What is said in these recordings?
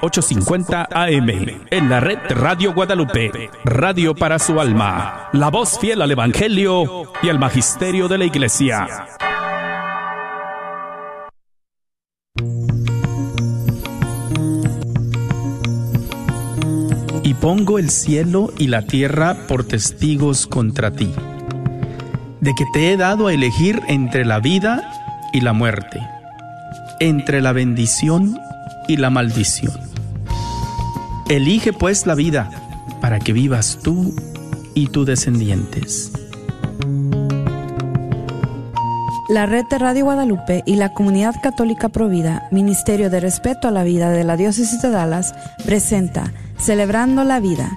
850 AM. En la red Radio Guadalupe. Radio para su alma. La voz fiel al Evangelio y al Magisterio de la Iglesia. Y pongo el cielo y la tierra por testigos contra ti, de que te he dado a elegir entre la vida y la muerte, entre la bendición y la maldición. Elige pues la vida para que vivas tú y tus descendientes. La red de Radio Guadalupe y la Comunidad Católica Provida, Ministerio de Respeto a la Vida de la Diócesis de Dallas, presenta Celebrando la Vida.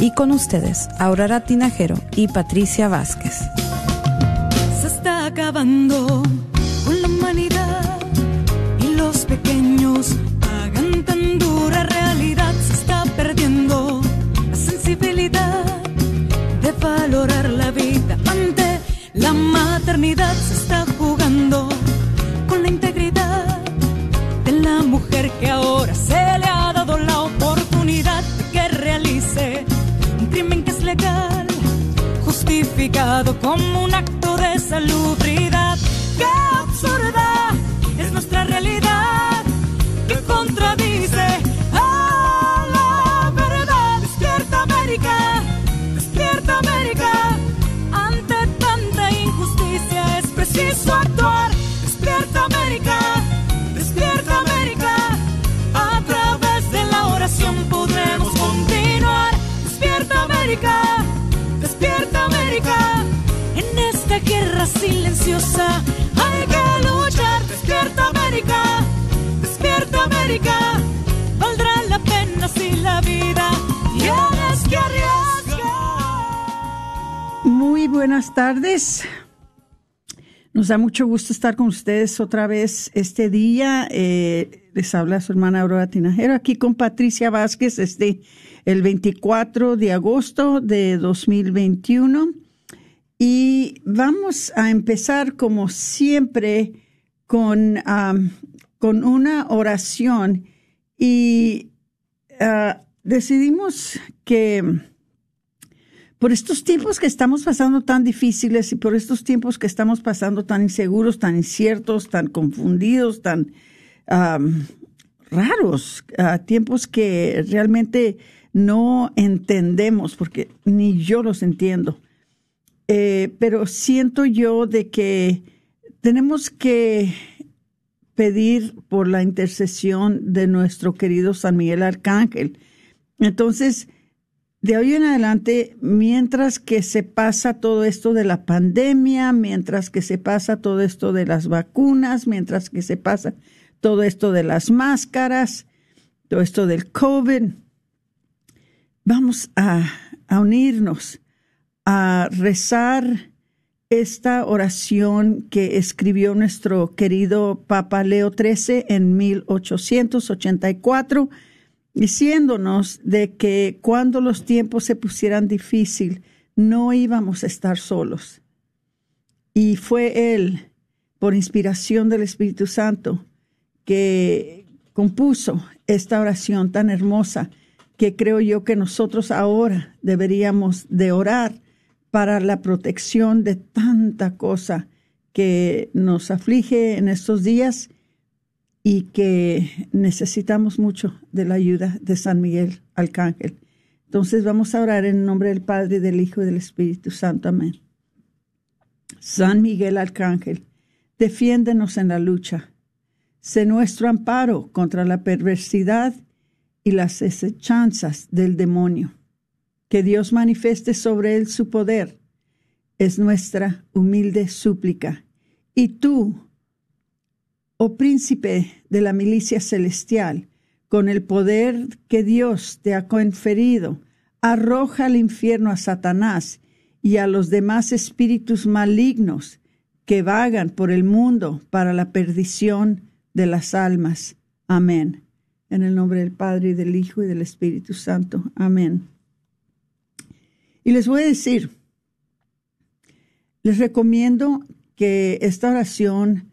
Y con ustedes, Aurora Tinajero y Patricia Vázquez. Se está acabando Se está jugando con la integridad de la mujer que ahora se le ha dado la oportunidad de que realice un crimen que es legal, justificado como un acto de salubridad. ¡Qué absurda es nuestra realidad! Guerra silenciosa hay que luchar. ¡Despierta América! ¡Despierta América! Valdrá la pena si la vida tienes que arriesgar. Muy buenas tardes. Nos da mucho gusto estar con ustedes otra vez este día. Eh, les habla su hermana Aurora Tinajero aquí con Patricia Vázquez este el 24 de agosto de 2021. Y vamos a empezar como siempre con, con una oración y uh, decidimos que por estos tiempos que estamos pasando tan difíciles y por estos tiempos que estamos pasando tan inseguros, tan inciertos, tan confundidos, tan um, raros, uh, tiempos que realmente no entendemos, porque ni yo los entiendo. Eh, pero siento yo de que tenemos que pedir por la intercesión de nuestro querido San Miguel Arcángel. Entonces, de hoy en adelante, mientras que se pasa todo esto de la pandemia, mientras que se pasa todo esto de las vacunas, mientras que se pasa todo esto de las máscaras, todo esto del COVID, vamos a, a unirnos a rezar esta oración que escribió nuestro querido Papa Leo XIII en 1884, diciéndonos de que cuando los tiempos se pusieran difícil, no íbamos a estar solos. Y fue él, por inspiración del Espíritu Santo, que compuso esta oración tan hermosa que creo yo que nosotros ahora deberíamos de orar para la protección de tanta cosa que nos aflige en estos días y que necesitamos mucho de la ayuda de San Miguel Arcángel. Entonces vamos a orar en nombre del Padre, del Hijo y del Espíritu Santo. Amén. San Miguel Arcángel, defiéndenos en la lucha. Sé nuestro amparo contra la perversidad y las desechanzas del demonio. Que Dios manifieste sobre él su poder. Es nuestra humilde súplica. Y tú, oh príncipe de la milicia celestial, con el poder que Dios te ha conferido, arroja al infierno a Satanás y a los demás espíritus malignos que vagan por el mundo para la perdición de las almas. Amén. En el nombre del Padre y del Hijo y del Espíritu Santo. Amén. Y les voy a decir, les recomiendo que esta oración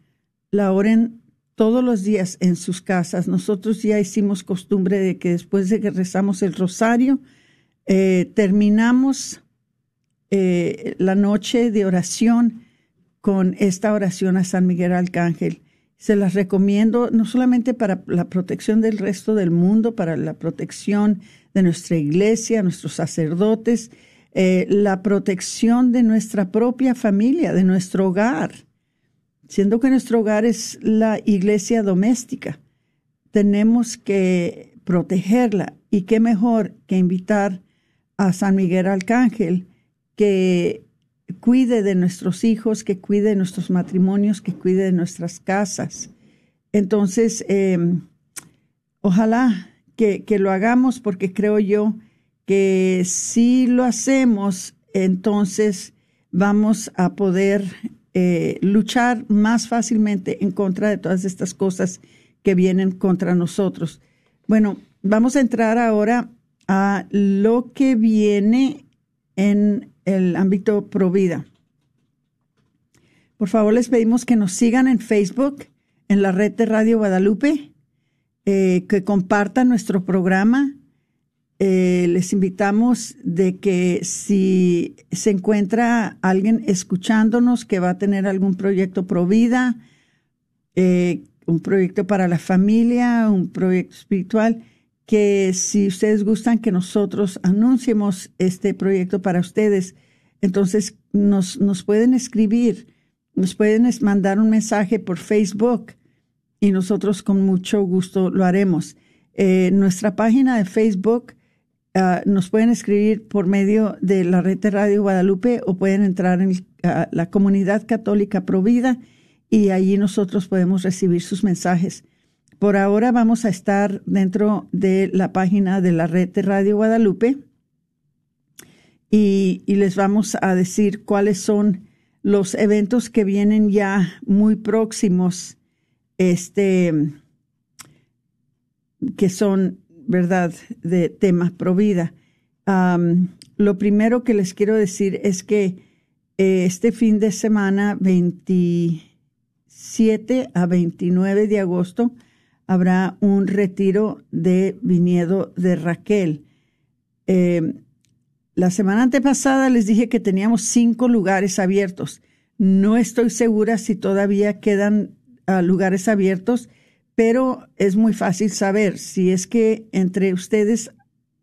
la oren todos los días en sus casas. Nosotros ya hicimos costumbre de que después de que rezamos el rosario, eh, terminamos eh, la noche de oración con esta oración a San Miguel Arcángel. Se las recomiendo no solamente para la protección del resto del mundo, para la protección de nuestra iglesia, nuestros sacerdotes, eh, la protección de nuestra propia familia, de nuestro hogar. Siendo que nuestro hogar es la iglesia doméstica, tenemos que protegerla. Y qué mejor que invitar a San Miguel Arcángel que cuide de nuestros hijos, que cuide de nuestros matrimonios, que cuide de nuestras casas. Entonces, em, ojalá que, lo hagamos porque creo yo que si lo hacemos, entonces vamos a poder eh, luchar más fácilmente en contra de todas estas cosas que vienen contra nosotros. Bueno, vamos a entrar ahora a lo que viene en el ámbito Provida. Por favor, les pedimos que nos sigan en Facebook, en la red de Radio Guadalupe, eh, que compartan nuestro programa. Eh, les invitamos de que si se encuentra alguien escuchándonos que va a tener algún proyecto Provida, eh, un proyecto para la familia, un proyecto espiritual, que si ustedes gustan que nosotros anunciemos este proyecto para ustedes, entonces nos, nos pueden escribir, nos pueden mandar un mensaje por Facebook y nosotros con mucho gusto lo haremos. Eh, nuestra página de Facebook ah, nos pueden escribir por medio de la red de Radio Guadalupe o pueden entrar en ah, la comunidad católica Provida y allí nosotros podemos recibir sus mensajes. Por ahora vamos a estar dentro de la página de la red de Radio Guadalupe y, les vamos a decir cuáles son los eventos que vienen ya muy próximos, este, que son, ¿verdad?, de tema provida. lo primero que les quiero decir es que eh, este fin de semana, 27 a 29 de agosto, habrá un retiro de viñedo de Raquel. Eh, la semana antepasada les dije que teníamos cinco lugares abiertos. No estoy segura si todavía quedan ah, lugares abiertos, pero es muy fácil saber si es que entre ustedes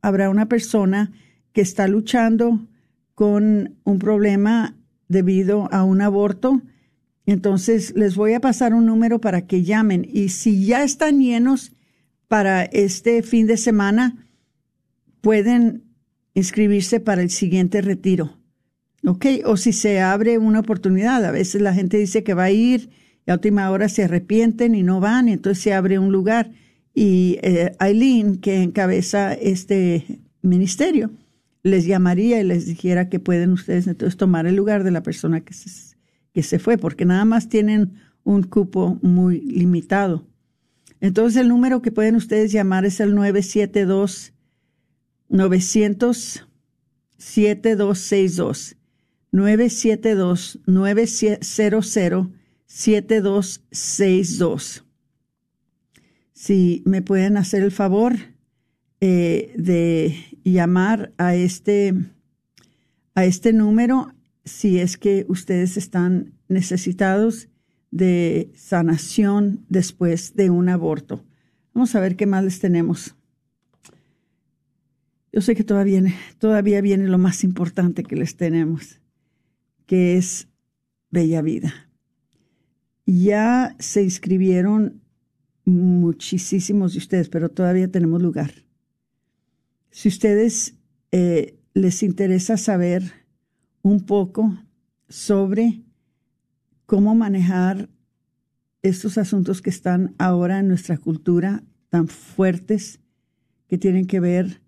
habrá una persona que está luchando con un problema debido a un aborto entonces, les voy a pasar un número para que llamen y si ya están llenos para este fin de semana, pueden inscribirse para el siguiente retiro. ¿Ok? O si se abre una oportunidad, a veces la gente dice que va a ir a última hora se arrepienten y no van, entonces se abre un lugar. Y eh, Aileen, que encabeza este ministerio, les llamaría y les dijera que pueden ustedes entonces tomar el lugar de la persona que se que se fue, porque nada más tienen un cupo muy limitado. Entonces el número que pueden ustedes llamar es el 972 900 7262 972 900 7262. Si me pueden hacer el favor eh, de llamar a este a este número si es que ustedes están necesitados de sanación después de un aborto. Vamos a ver qué más les tenemos. Yo sé que todavía viene, todavía viene lo más importante que les tenemos, que es Bella Vida. Ya se inscribieron muchísimos de ustedes, pero todavía tenemos lugar. Si ustedes eh, les interesa saber un poco sobre cómo manejar estos asuntos que están ahora en nuestra cultura tan fuertes, que tienen que ver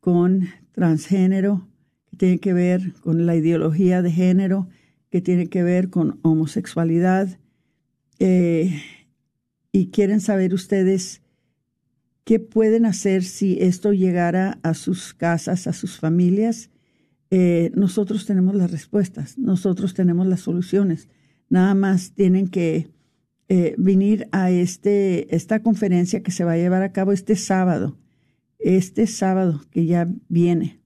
con transgénero, que tienen que ver con la ideología de género, que tienen que ver con homosexualidad. Eh, y quieren saber ustedes qué pueden hacer si esto llegara a sus casas, a sus familias eh, nosotros tenemos las respuestas, nosotros tenemos las soluciones. Nada más tienen que eh, venir a este, esta conferencia que se va a llevar a cabo este sábado, este sábado que ya viene,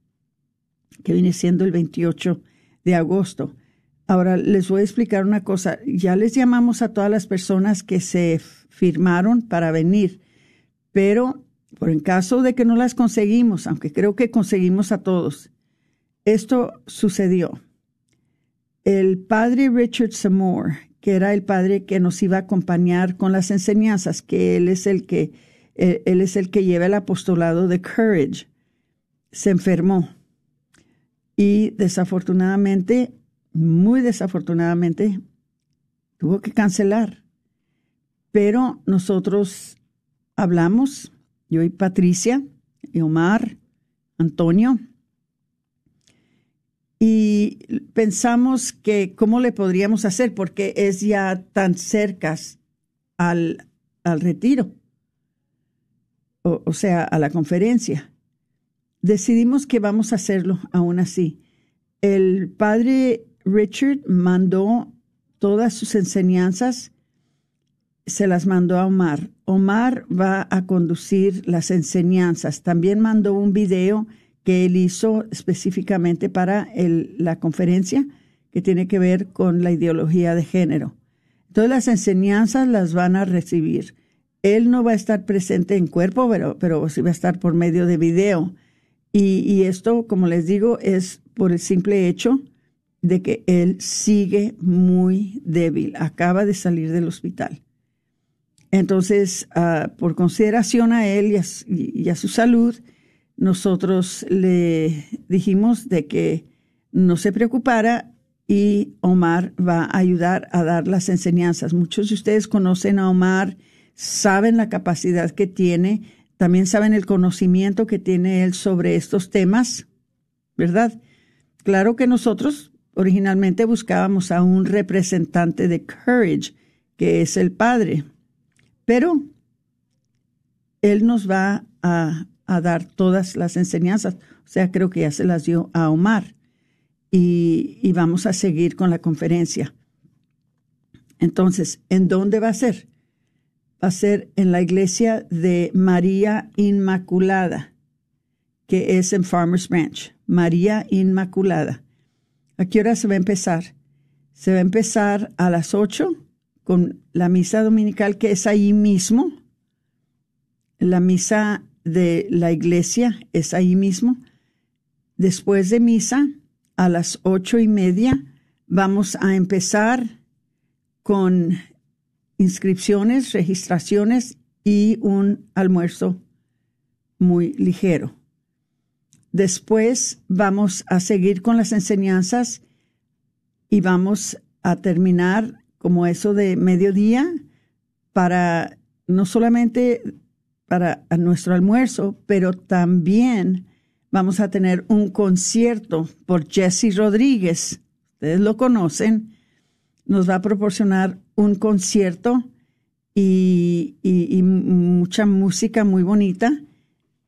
que viene siendo el 28 de agosto. Ahora les voy a explicar una cosa. Ya les llamamos a todas las personas que se firmaron para venir, pero por en caso de que no las conseguimos, aunque creo que conseguimos a todos, esto sucedió. El padre Richard Samore, que era el padre que nos iba a acompañar con las enseñanzas, que él es el que, eh, él es el que lleva el apostolado de Courage, se enfermó. Y desafortunadamente, muy desafortunadamente, tuvo que cancelar. Pero nosotros hablamos, yo y Patricia, y Omar, Antonio, y pensamos que cómo le podríamos hacer porque es ya tan cerca al, al retiro, o, o, sea, a la conferencia. Decidimos que vamos a hacerlo aún así. El padre Richard mandó todas sus enseñanzas, se las mandó a Omar. Omar va a conducir las enseñanzas. También mandó un video que él hizo específicamente para la conferencia que tiene que ver con la ideología de género. Todas las enseñanzas las van a recibir. Él no va a estar presente en cuerpo, pero, pero sí va a estar por medio de video. Y esto, como les digo, es por el simple hecho de que él sigue muy débil. Acaba de salir del hospital. Entonces, uh, por consideración a él y a, y a su salud, nosotros le dijimos de que no se preocupara y Omar va a ayudar a dar las enseñanzas. Muchos de ustedes conocen a Omar, saben la capacidad que tiene, también saben el conocimiento que tiene él sobre estos temas, ¿verdad? Claro que nosotros originalmente buscábamos a un representante de Courage, que es el padre, pero él nos va a a dar todas las enseñanzas. O sea, creo que ya se las dio a Omar. Y, y vamos a seguir con la conferencia. Entonces, ¿en dónde va a ser? Va a ser en la iglesia de María Inmaculada, que es en Farmers Branch. María Inmaculada. ¿A qué hora se va a empezar? Se va a empezar a las 8 con la misa dominical, que es ahí mismo. La misa de la iglesia es ahí mismo. Después de misa, a las ocho y media, vamos a empezar con inscripciones, registraciones y un almuerzo muy ligero. Después vamos a seguir con las enseñanzas y vamos a terminar como eso de mediodía para no solamente para nuestro almuerzo, pero también vamos a tener un concierto por Jesse Rodríguez. Ustedes lo conocen. Nos va a proporcionar un concierto y, y, mucha música muy bonita.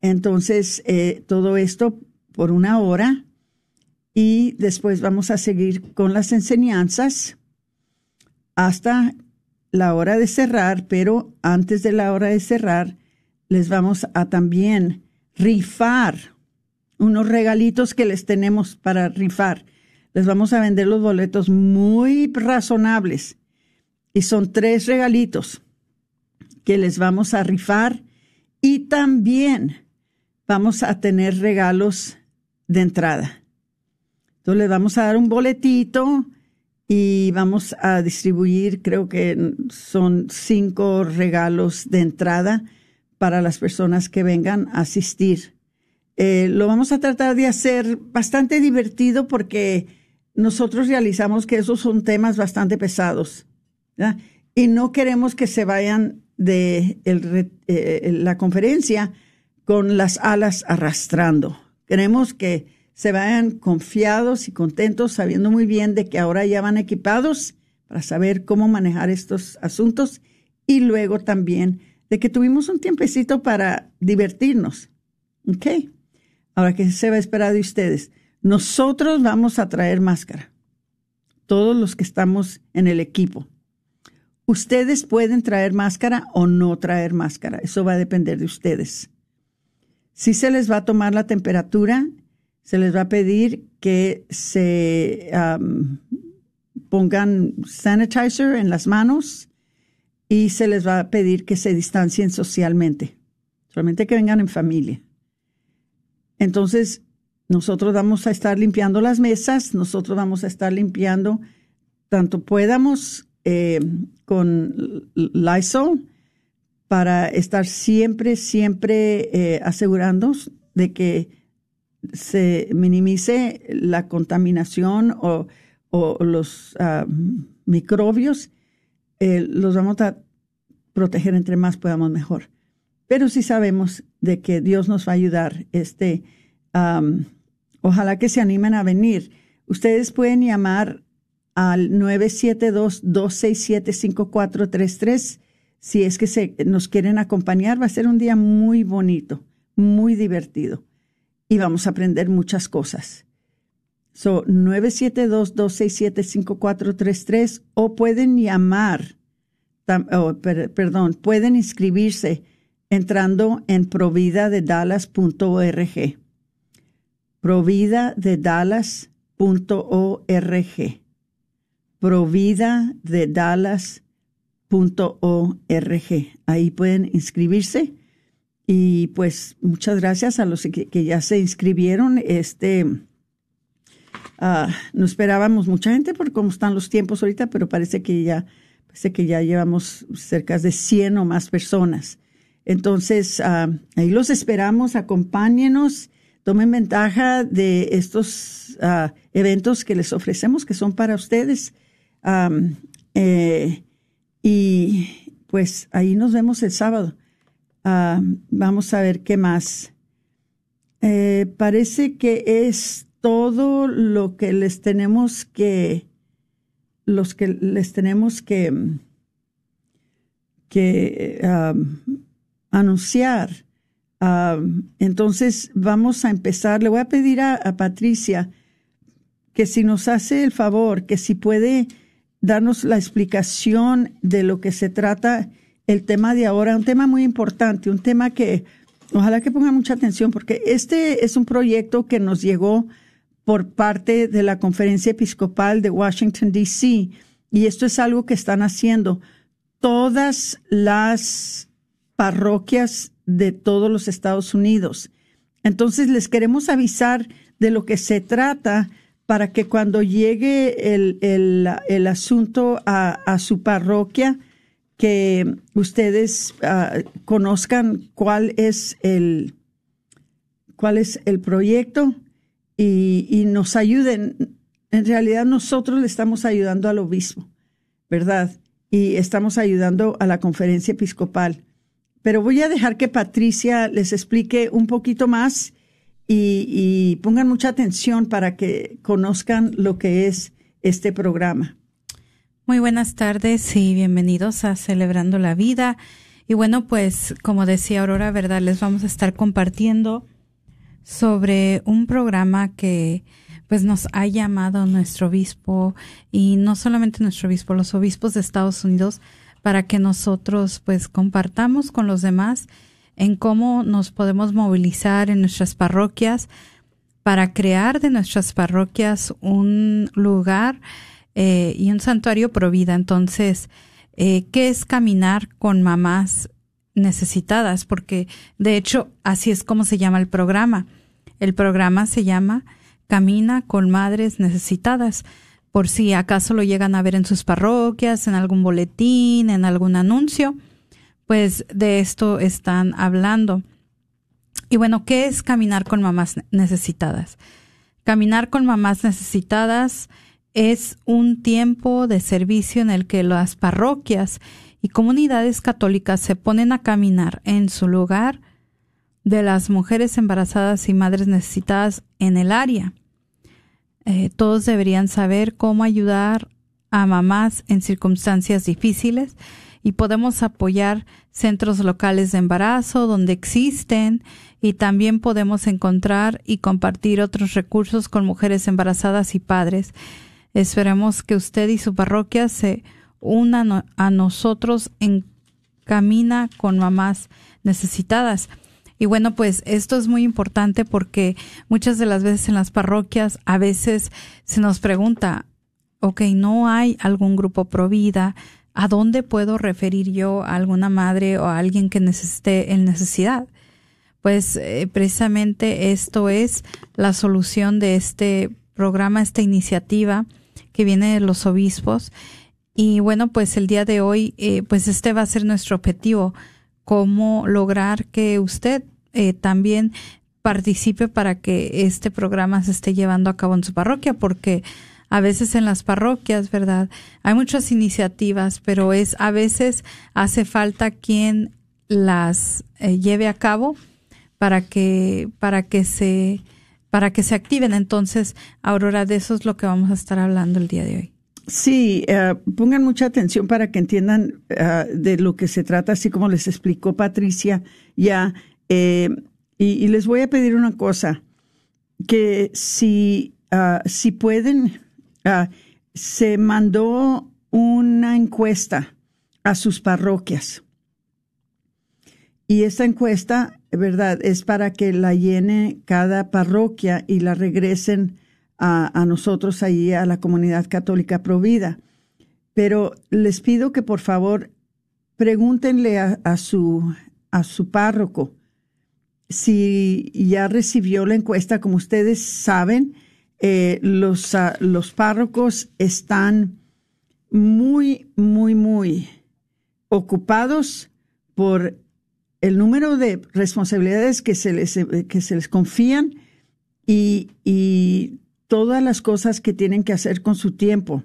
Entonces, eh, todo esto por una hora y después vamos a seguir con las enseñanzas hasta la hora de cerrar, pero antes de la hora de cerrar, les vamos a también rifar unos regalitos que les tenemos para rifar. Les vamos a vender los boletos muy razonables. Y son tres regalitos que les vamos a rifar. Y también vamos a tener regalos de entrada. Entonces les vamos a dar un boletito y vamos a distribuir, creo que son cinco regalos de entrada para las personas que vengan a asistir. Eh, lo vamos a tratar de hacer bastante divertido porque nosotros realizamos que esos son temas bastante pesados y no queremos que se vayan de eh, la conferencia con las alas arrastrando. Queremos que se vayan confiados y contentos, sabiendo muy bien de que ahora ya van equipados para saber cómo manejar estos asuntos y luego también de que tuvimos un tiempecito para divertirnos. ¿Ok? Ahora, ¿qué se va a esperar de ustedes? Nosotros vamos a traer máscara. Todos los que estamos en el equipo. Ustedes pueden traer máscara o no traer máscara. Eso va a depender de ustedes. Si se les va a tomar la temperatura, se les va a pedir que se pongan sanitizer en las manos y se les va a pedir que se distancien socialmente, solamente que vengan en familia. Entonces, nosotros vamos a estar limpiando las mesas, nosotros vamos a estar limpiando tanto podamos eh, con Lysol para estar siempre, siempre eh, asegurándonos de que se minimice la contaminación o, los ah, microbios, eh, los vamos a proteger entre más podamos mejor. Pero sí sabemos de que Dios nos va a ayudar. Este, ojalá que se animen a venir. Ustedes pueden llamar al 972-267-5433 si es que se, nos quieren acompañar. Va a ser un día muy bonito, muy divertido y vamos a aprender muchas cosas. So, 972-267-5433 o pueden llamar, perdón, pueden inscribirse entrando en providadedallas.org. Providadedallas.org. Providadedallas.org. Ahí pueden inscribirse y pues muchas gracias a los que, ya se inscribieron. Este, uh, no esperábamos mucha gente por cómo están los tiempos ahorita, pero parece que ya, parece que ya llevamos cerca de 100 o más personas. Entonces, uh, ahí los esperamos, acompáñenos, tomen ventaja de estos uh, eventos que les ofrecemos, que son para ustedes. Um, eh, y pues ahí nos vemos el sábado. Ah, vamos a ver qué más. Eh, parece que es todo lo que les tenemos que, los que les tenemos que, que anunciar. entonces vamos a empezar. Le voy a pedir a Patricia que si nos hace el favor, que si puede darnos la explicación de lo que se trata el tema de ahora, un tema muy importante, un tema que ojalá que ponga mucha atención, porque este es un proyecto que nos llegó por parte de la Conferencia Episcopal de Washington, D.C., y esto es algo que están haciendo todas las parroquias de todos los Estados Unidos. Entonces les queremos avisar de lo que se trata para que cuando llegue el, el, asunto a, a su parroquia, que ustedes ah, conozcan cuál es el cuál es el proyecto y, nos ayuden. En realidad nosotros le estamos ayudando al obispo, ¿verdad? Y estamos ayudando a la conferencia episcopal. Pero voy a dejar que Patricia les explique un poquito más y, y pongan mucha atención para que conozcan lo que es este programa. Muy buenas tardes y bienvenidos a Celebrando la Vida. Y bueno, pues como decía Aurora, ¿verdad? Les vamos a estar compartiendo sobre un programa que pues nos ha llamado nuestro obispo y no solamente nuestro obispo, los obispos de Estados Unidos para que nosotros pues compartamos con los demás en cómo nos podemos movilizar en nuestras parroquias para crear de nuestras parroquias un lugar eh, y un santuario pro vida. Entonces, eh, ¿qué es caminar con mamás necesitadas? Porque de hecho así es como se llama el programa. El programa se llama Camina con Madres Necesitadas. Por si acaso lo llegan a ver en sus parroquias, en algún boletín, en algún anuncio, pues de esto están hablando. Y bueno, ¿qué es caminar con mamás necesitadas? Caminar con mamás necesitadas es un tiempo de servicio en el que las parroquias y comunidades católicas se ponen a caminar en su lugar de las mujeres embarazadas y madres necesitadas en el área. Eh, todos deberían saber cómo ayudar a mamás en circunstancias difíciles y podemos apoyar centros locales de embarazo donde existen y también podemos encontrar y compartir otros recursos con mujeres embarazadas y padres Esperemos que usted y su parroquia se una a nosotros en camina con mamás necesitadas. Y bueno, pues esto es muy importante porque muchas de las veces en las parroquias a veces se nos pregunta, ok, no hay algún grupo pro vida, ¿a dónde puedo referir yo a alguna madre o a alguien que necesite en necesidad? Pues eh, precisamente esto es la solución de este programa, esta iniciativa que viene de los obispos. Y bueno, pues el día de hoy, eh, pues este va a ser nuestro objetivo, cómo lograr que usted eh, también participe para que este programa se esté llevando a cabo en su parroquia, porque a veces en las parroquias, ¿verdad? Hay muchas iniciativas, pero es a veces hace falta quien las eh, lleve a cabo para que para que se para que se activen. Entonces, Aurora, de eso es lo que vamos a estar hablando el día de hoy. Sí, eh, pongan mucha atención para que entiendan eh, de lo que se trata, así como les explicó Patricia ya. Eh, y, les voy a pedir una cosa, que si, ah, si pueden, ah, se mandó una encuesta a sus parroquias. Y esta encuesta ¿verdad? Es para que la llene cada parroquia y la regresen a, nosotros ahí, a la comunidad católica provida. Pero les pido que por favor pregúntenle a, su, a su párroco si ya recibió la encuesta. Como ustedes saben, eh, los, ah, los párrocos están muy, muy, muy ocupados por el número de responsabilidades que se les, que se les confían y, y todas las cosas que tienen que hacer con su tiempo.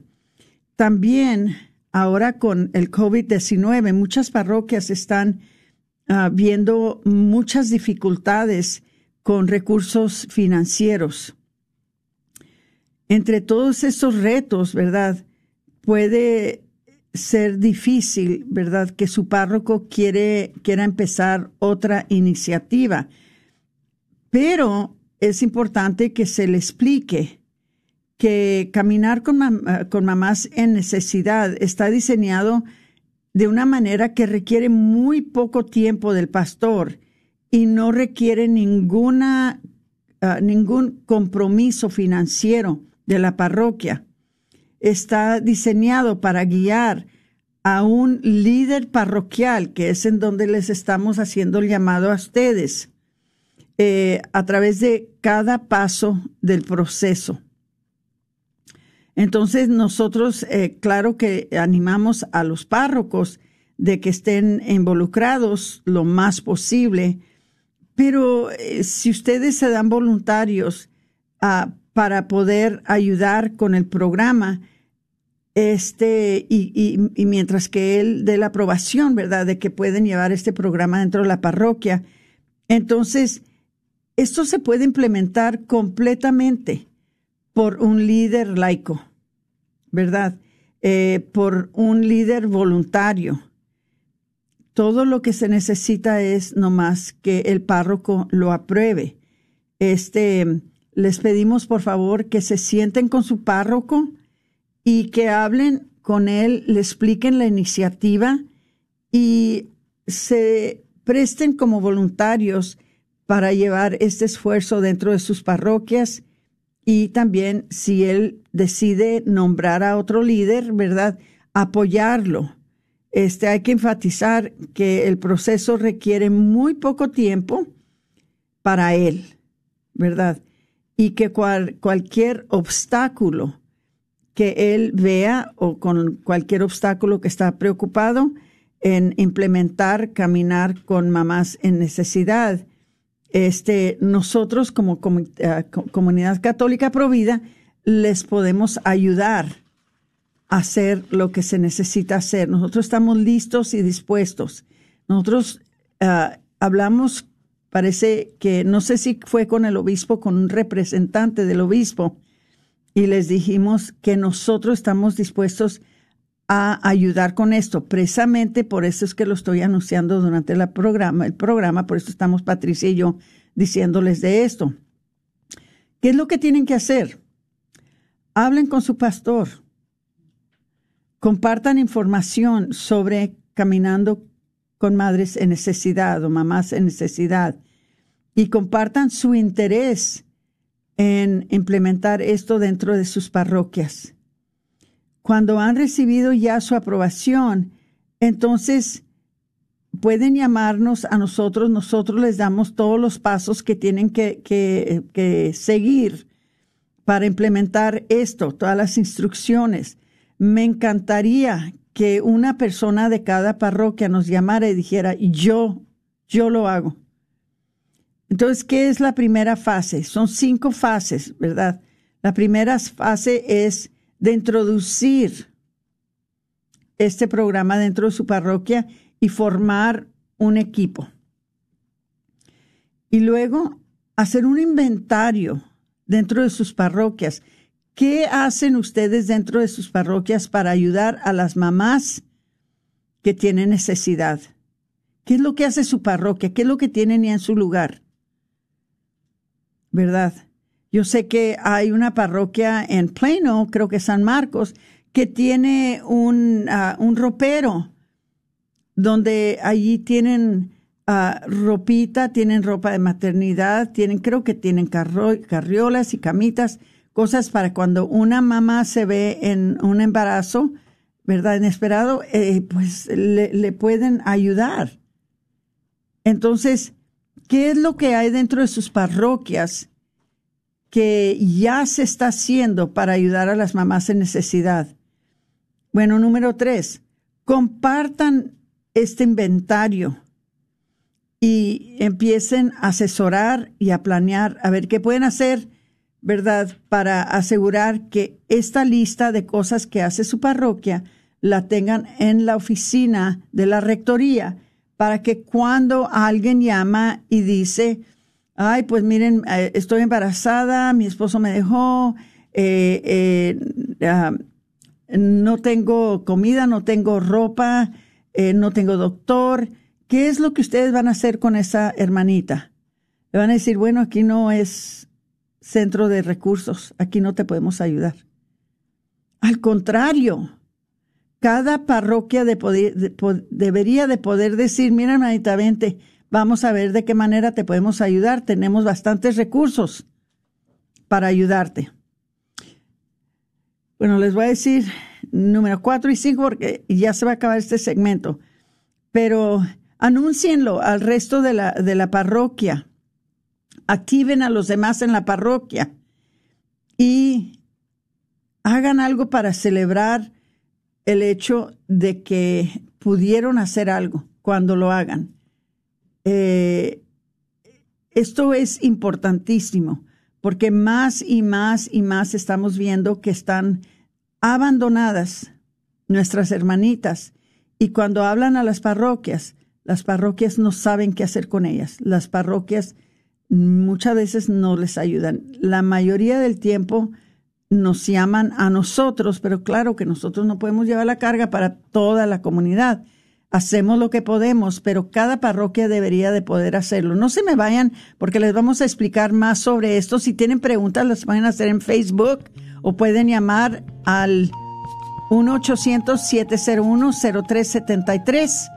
También ahora con el COVID-19, muchas parroquias están ah, viendo muchas dificultades con recursos financieros. Entre todos estos retos, ¿verdad? Puede ser difícil, ¿verdad? Que su párroco quiere, quiera empezar otra iniciativa. Pero es importante que se le explique que caminar con, con mamás en necesidad está diseñado de una manera que requiere muy poco tiempo del pastor y no requiere ninguna, ah, ningún compromiso financiero de la parroquia está diseñado para guiar a un líder parroquial, que es en donde les estamos haciendo el llamado a ustedes, eh, a través de cada paso del proceso. Entonces nosotros, eh, claro que animamos a los párrocos de que estén involucrados lo más posible, pero eh, si ustedes se dan voluntarios ah, para poder ayudar con el programa, este, y, y, mientras que él dé la aprobación, ¿verdad?, de que pueden llevar este programa dentro de la parroquia. Entonces, esto se puede implementar completamente por un líder laico, ¿verdad? Eh, por un líder voluntario. Todo lo que se necesita es nomás que el párroco lo apruebe. Este, les pedimos por favor que se sienten con su párroco, y que hablen con él, le expliquen la iniciativa y se presten como voluntarios para llevar este esfuerzo dentro de sus parroquias y también si él decide nombrar a otro líder, ¿verdad? Apoyarlo. Este, hay que enfatizar que el proceso requiere muy poco tiempo para él, ¿verdad? Y que cualquier obstáculo que él vea o con cualquier obstáculo que está preocupado en implementar caminar con mamás en necesidad. Este, nosotros como eh, comunidad católica provida les podemos ayudar a hacer lo que se necesita hacer. Nosotros estamos listos y dispuestos. Nosotros eh, hablamos, parece que no sé si fue con el obispo, con un representante del obispo, y les dijimos que nosotros estamos dispuestos a ayudar con esto. Precisamente por eso es que lo estoy anunciando durante el programa, el programa, por eso estamos Patricia y yo diciéndoles de esto. ¿Qué es lo que tienen que hacer? Hablen con su pastor. compartan información sobre caminando con madres en necesidad o mamás en necesidad y compartan su interés en implementar esto dentro de sus parroquias. Cuando han recibido ya su aprobación, entonces pueden llamarnos a nosotros, nosotros les damos todos los pasos que tienen que, que, seguir para implementar esto, todas las instrucciones. Me encantaría que una persona de cada parroquia nos llamara y dijera, yo, yo lo hago. Entonces, ¿qué es la primera fase? Son cinco fases, ¿verdad? La primera fase es de introducir este programa dentro de su parroquia y formar un equipo. Y luego hacer un inventario dentro de sus parroquias. ¿Qué hacen ustedes dentro de sus parroquias para ayudar a las mamás que tienen necesidad? ¿Qué es lo que hace su parroquia? ¿Qué es lo que tienen en su lugar? ¿Verdad? Yo sé que hay una parroquia en Plano, creo que San Marcos, que tiene un, ah, un ropero donde allí tienen uh, ropita, tienen ropa de maternidad, tienen, creo que tienen carriolas y camitas, cosas para cuando una mamá se ve en un embarazo, ¿verdad? Inesperado, eh, pues le, le pueden ayudar. Entonces, ¿qué es lo que hay dentro de sus parroquias que ya se está haciendo para ayudar a las mamás en necesidad? Bueno, número tres, compartan este inventario y empiecen a asesorar y a planear a ver qué pueden hacer, ¿verdad? Para asegurar que esta lista de cosas que hace su parroquia la tengan en la oficina de la rectoría para que cuando alguien llama y dice, ay, pues miren, eh, estoy embarazada, mi esposo me dejó, eh, eh, ah, no tengo comida, no tengo ropa, no tengo doctor. ¿Qué es lo que ustedes van a hacer con esa hermanita? Le van a decir, bueno, aquí no es centro de recursos, aquí no te podemos ayudar. Al contrario, cada parroquia debería de poder decir, mira, hermanita, vente, vamos a ver de qué manera te podemos ayudar. Tenemos bastantes recursos para ayudarte. Bueno, les voy a decir número cuatro y cinco porque ya se va a acabar este segmento. Pero anúncienlo al resto de la, de la parroquia. Activen a los demás en la parroquia y hagan algo para celebrar el hecho de que pudieron hacer algo cuando lo hagan. Eh, esto es importantísimo porque más y más y más estamos viendo que están abandonadas nuestras hermanitas y cuando hablan a las parroquias, las parroquias no saben qué hacer con ellas. Las parroquias muchas veces no les ayudan. La mayoría del tiempo nos llaman a nosotros, pero claro que nosotros no podemos llevar la carga para toda la comunidad. Hacemos lo que podemos, pero cada parroquia debería de poder hacerlo. No se me vayan porque les vamos a explicar más sobre esto. Si tienen preguntas, las pueden hacer en Facebook o pueden llamar al 1-800-701-0373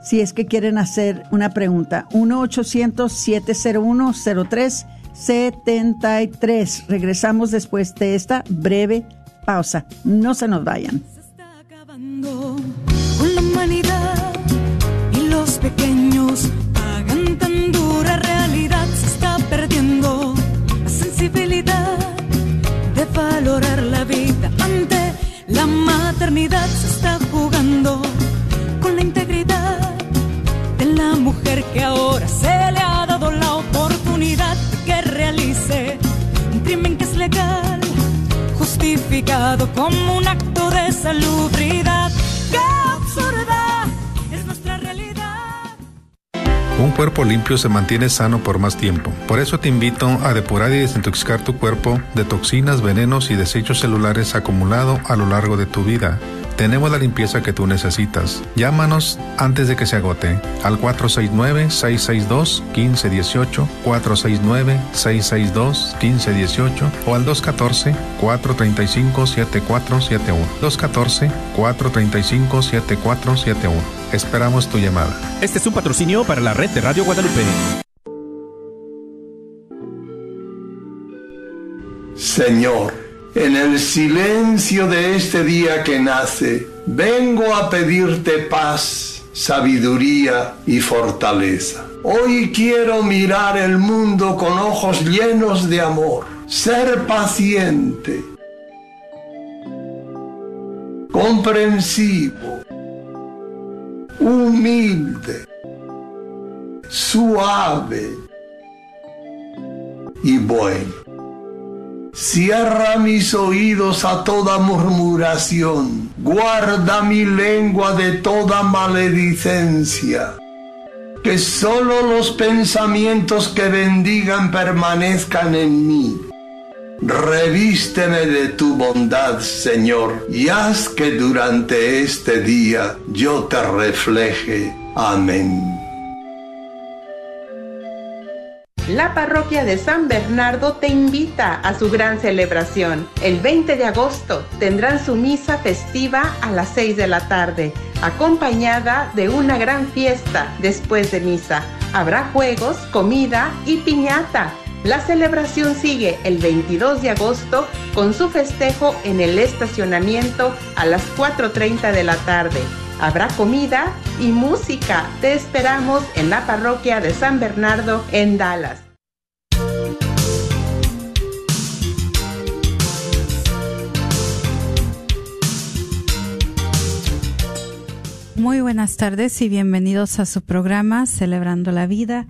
si es que quieren hacer una pregunta. 1-800-701-0373. Regresamos después de esta breve pausa. No se nos vayan. Se está acabando con la humanidad y los pequeños pagan tan dura realidad. Se está perdiendo la sensibilidad de valorar la vida ante la maternidad. Se está jugando con la integridad de la mujer que ahora como un acto de salubridad. ¡Qué absurda es nuestra realidad! Un cuerpo limpio se mantiene sano por más tiempo. Por eso te invito a depurar y desintoxicar tu cuerpo de toxinas, venenos y desechos celulares acumulados a lo largo de tu vida. Tenemos la limpieza que tú necesitas. Llámanos antes de que se agote al 469-662-1518, 469-662-1518 o al 214-435-7471. 214-435-7471. Esperamos tu llamada. Este es un patrocinio para la red de Radio Guadalupe. Señor, en el silencio de este día que nace, vengo a pedirte paz, sabiduría y fortaleza. Hoy quiero mirar el mundo con ojos llenos de amor, ser paciente, comprensivo, humilde, suave y bueno. Cierra mis oídos a toda murmuración, guarda mi lengua de toda maledicencia. Que sólo los pensamientos que bendigan permanezcan en mí. Revísteme de tu bondad, Señor, y haz que durante este día yo te refleje. Amén. La parroquia de San Bernardo te invita a su gran celebración. El 20 de agosto tendrán su misa festiva a las 6 de la tarde, acompañada de una gran fiesta después de misa. Habrá juegos, comida y piñata. La celebración sigue el 22 de agosto con su festejo en el estacionamiento a las 4.30 de la tarde. Habrá comida y música. Te esperamos en la parroquia de San Bernardo en Dallas. Muy buenas tardes y bienvenidos a su programa Celebrando la Vida.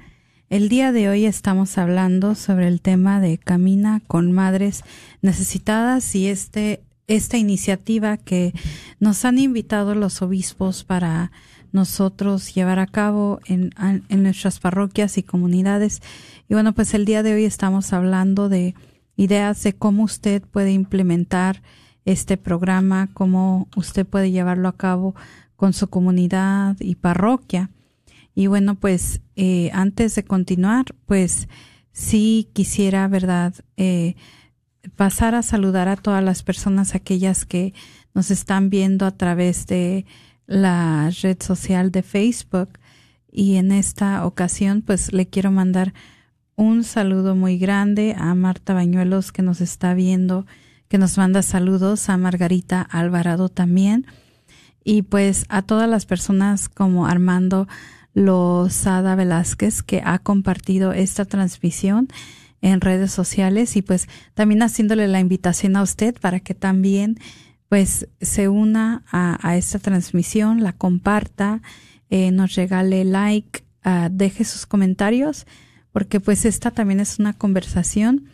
El día de hoy estamos hablando sobre el tema de Camina con Madres Necesitadas y este esta iniciativa que nos han invitado los obispos para nosotros llevar a cabo en, en, nuestras parroquias y comunidades. Y bueno, pues el día de hoy estamos hablando de ideas de cómo usted puede implementar este programa, cómo usted puede llevarlo a cabo con su comunidad y parroquia. Y bueno, pues eh, antes de continuar, pues sí quisiera, ¿verdad? Eh, pasar a saludar a todas las personas, aquellas que nos están viendo a través de la red social de Facebook. Y en esta ocasión, pues le quiero mandar un saludo muy grande a Marta Bañuelos que nos está viendo, que nos manda saludos, a Margarita Alvarado también. Y pues a todas las personas como Armando Lozada Velázquez que ha compartido esta transmisión en redes sociales y pues también haciéndole la invitación a usted para que también pues se una a, esta transmisión, la comparta, eh, nos regale like, uh, deje sus comentarios, porque pues esta también es una conversación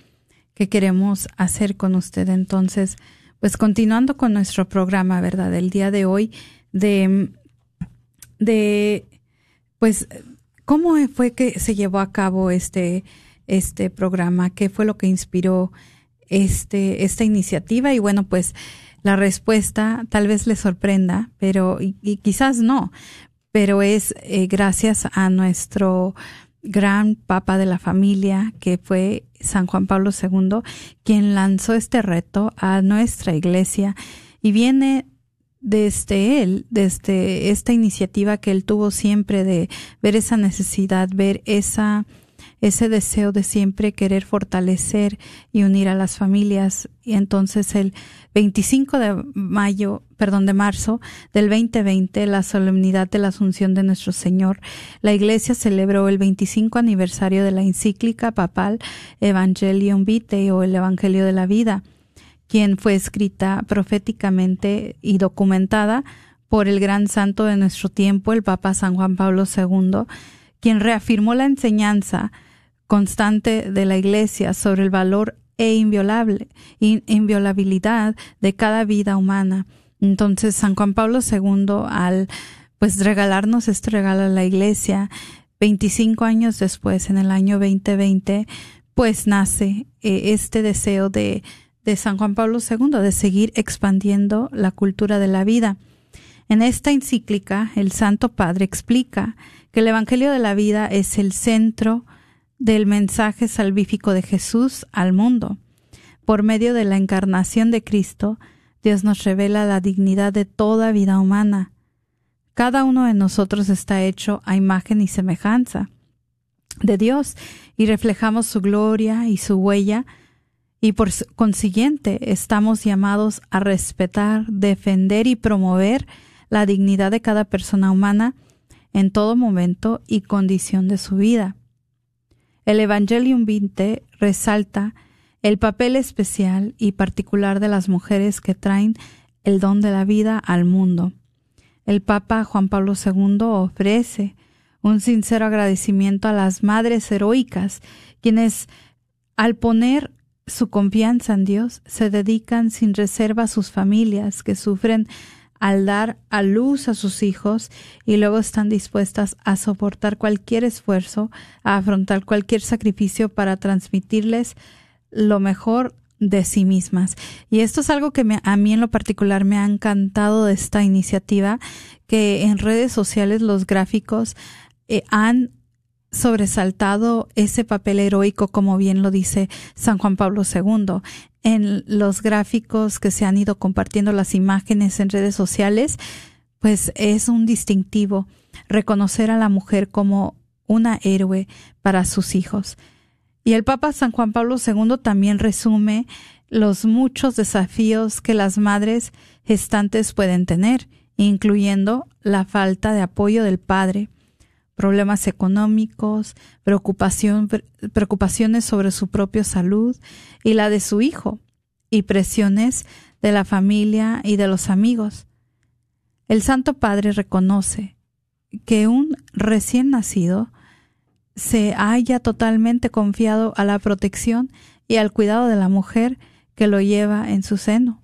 que queremos hacer con usted. Entonces, pues continuando con nuestro programa, ¿verdad? El día de hoy de, de, pues, ¿cómo fue que se llevó a cabo este, este programa, qué fue lo que inspiró este, esta iniciativa y bueno, pues la respuesta tal vez le sorprenda, pero y, quizás no, pero es eh, gracias a nuestro gran papa de la familia que fue San Juan Pablo II quien lanzó este reto a nuestra iglesia. Y viene desde él, desde esta iniciativa que él tuvo siempre de ver esa necesidad, ver esa ese deseo de siempre querer fortalecer y unir a las familias. Y entonces el 25 de mayo, perdón, de marzo del 2020, la solemnidad de la Asunción de nuestro Señor, la Iglesia celebró el 25 aniversario de la encíclica papal Evangelium Vitae o el Evangelio de la Vida, quien fue escrita proféticamente y documentada por el gran santo de nuestro tiempo, el Papa San Juan Pablo II, quien reafirmó la enseñanza constante de la Iglesia sobre el valor e inviolable, inviolabilidad de cada vida humana. Entonces, San Juan Pablo II, al pues regalarnos este regalo a la Iglesia, 25 años después, en el año 2020, pues nace eh, este deseo de, de San Juan Pablo II de seguir expandiendo la cultura de la vida. En esta encíclica, el Santo Padre explica que el Evangelio de la vida es el centro del mensaje salvífico de Jesús al mundo. Por medio de la encarnación de Cristo, Dios nos revela la dignidad de toda vida humana. Cada uno de nosotros está hecho a imagen y semejanza de Dios y reflejamos su gloria y su huella y por consiguiente estamos llamados a respetar, defender y promover la dignidad de cada persona humana en todo momento y condición de su vida. El Evangelium 20 resalta el papel especial y particular de las mujeres que traen el don de la vida al mundo. El Papa Juan Pablo II ofrece un sincero agradecimiento a las madres heroicas, quienes, al poner su confianza en Dios, se dedican sin reserva a sus familias que sufren al dar a luz a sus hijos y luego están dispuestas a soportar cualquier esfuerzo, a afrontar cualquier sacrificio para transmitirles lo mejor de sí mismas. Y esto es algo que a mí en lo particular me ha encantado de esta iniciativa, que en redes sociales los gráficos eh, han sobresaltado ese papel heroico, como bien lo dice San Juan Pablo II. En los gráficos que se han ido compartiendo las imágenes en redes sociales, pues es un distintivo reconocer a la mujer como una héroe para sus hijos. Y el Papa San Juan Pablo II también resume los muchos desafíos que las madres gestantes pueden tener, incluyendo la falta de apoyo del padre, problemas económicos, preocupaciones sobre su propia salud y la de su hijo, y presiones de la familia y de los amigos. El Santo Padre reconoce que un recién nacido se haya totalmente confiado a la protección y al cuidado de la mujer que lo lleva en su seno.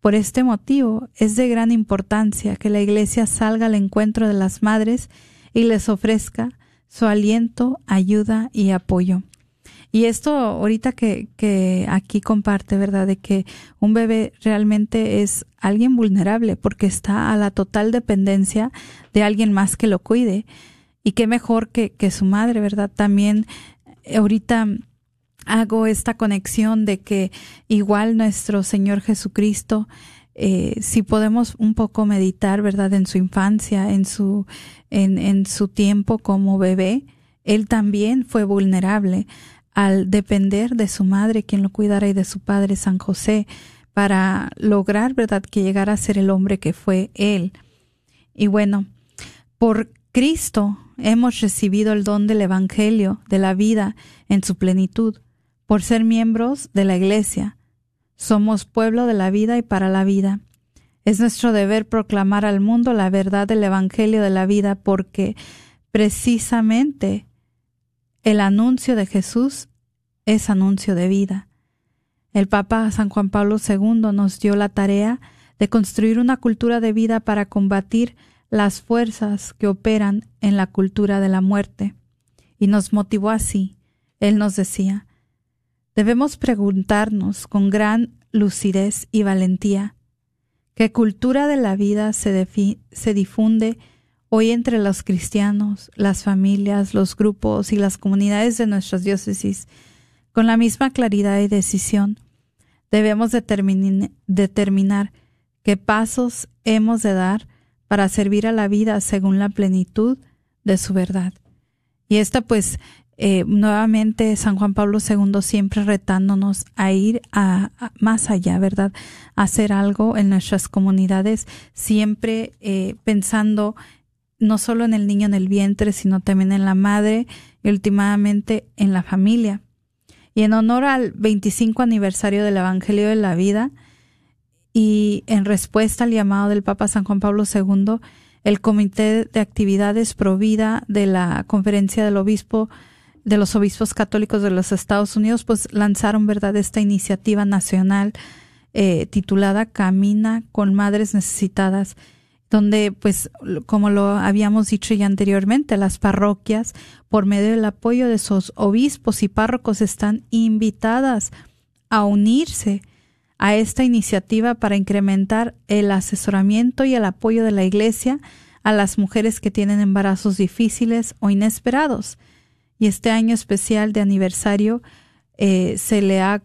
Por este motivo es de gran importancia que la Iglesia salga al encuentro de las madres y les ofrezca su aliento, ayuda y apoyo. Y esto ahorita que, que aquí comparte, ¿verdad? De que un bebé realmente es alguien vulnerable porque está a la total dependencia de alguien más que lo cuide. Y qué mejor que, que su madre, ¿verdad? También ahorita hago esta conexión de que igual nuestro Señor Jesucristo eh, si podemos un poco meditar, ¿verdad? En su infancia, en su, en, en su tiempo como bebé, él también fue vulnerable al depender de su madre, quien lo cuidara, y de su padre San José, para lograr, ¿verdad?, que llegara a ser el hombre que fue él. Y bueno, por Cristo hemos recibido el don del Evangelio, de la vida en su plenitud, por ser miembros de la Iglesia, somos pueblo de la vida y para la vida. Es nuestro deber proclamar al mundo la verdad del Evangelio de la vida porque precisamente el anuncio de Jesús es anuncio de vida. El Papa San Juan Pablo II nos dio la tarea de construir una cultura de vida para combatir las fuerzas que operan en la cultura de la muerte. Y nos motivó así. Él nos decía, debemos preguntarnos con gran lucidez y valentía qué cultura de la vida se, difunde hoy entre los cristianos, las familias, los grupos y las comunidades de nuestras diócesis. Con la misma claridad y decisión, debemos determinar qué pasos hemos de dar para servir a la vida según la plenitud de su verdad. Y esta pues eh, nuevamente San Juan Pablo II siempre retándonos a ir a, más allá, ¿verdad? A hacer algo en nuestras comunidades, siempre eh, pensando no solo en el niño en el vientre, sino también en la madre y últimamente en la familia. Y en honor al 25 aniversario del Evangelio de la Vida y en respuesta al llamado del Papa San Juan Pablo II, el Comité de Actividades Provida de la Conferencia del Obispo de los obispos católicos de los Estados Unidos, pues lanzaron, ¿verdad?, esta iniciativa nacional eh, titulada Camina con Madres Necesitadas, donde, pues, como lo habíamos dicho ya anteriormente, las parroquias, por medio del apoyo de sus obispos y párrocos, están invitadas a unirse a esta iniciativa para incrementar el asesoramiento y el apoyo de la Iglesia a las mujeres que tienen embarazos difíciles o inesperados. Y este año especial de aniversario eh, se le ha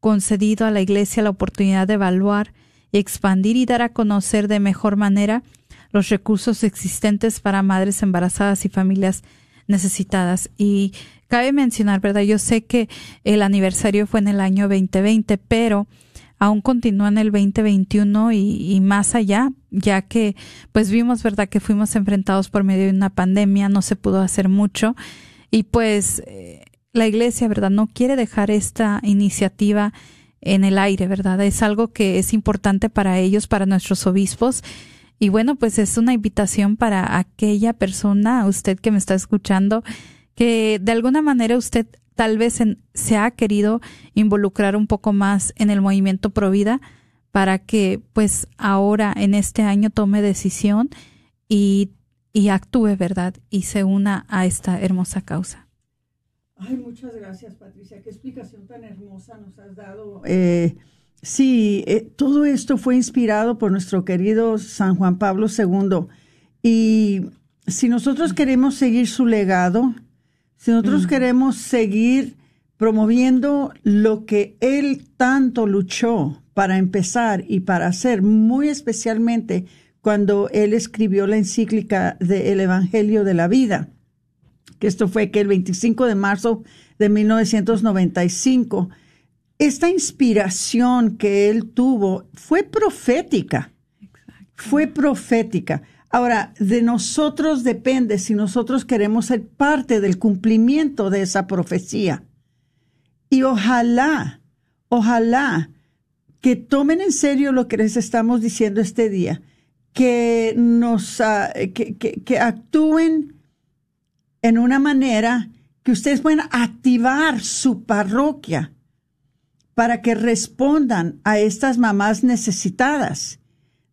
concedido a la Iglesia la oportunidad de evaluar y expandir y dar a conocer de mejor manera los recursos existentes para madres embarazadas y familias necesitadas. Y cabe mencionar, ¿verdad? Yo sé que el aniversario fue en el año 2020, pero aún continúa en el 2021 y, y más allá, ya que pues vimos, ¿verdad?, que fuimos enfrentados por medio de una pandemia, no se pudo hacer mucho y pues eh, la iglesia, ¿verdad?, no quiere dejar esta iniciativa en el aire, ¿verdad? Es algo que es importante para ellos, para nuestros obispos. Y bueno, pues es una invitación para aquella persona, usted que me está escuchando, que de alguna manera usted tal vez se ha querido involucrar un poco más en el movimiento Provida para que pues ahora en este año tome decisión y, y actúe, ¿verdad? Y se una a esta hermosa causa. Ay, muchas gracias, Patricia. Qué explicación tan hermosa nos has dado. Eh, sí, eh, todo esto fue inspirado por nuestro querido San Juan Pablo II. Y si nosotros queremos seguir su legado, si nosotros queremos seguir promoviendo lo que él tanto luchó para empezar y para hacer, muy especialmente cuando él escribió la encíclica del Evangelio de la Vida, que esto fue que el 25 de marzo de 1995, esta inspiración que él tuvo fue profética, fue profética. Ahora, de nosotros depende si nosotros queremos ser parte del cumplimiento de esa profecía. Y ojalá, ojalá que tomen en serio lo que les estamos diciendo este día, que nos, ah, que, que actúen en una manera que ustedes puedan activar su parroquia para que respondan a estas mamás necesitadas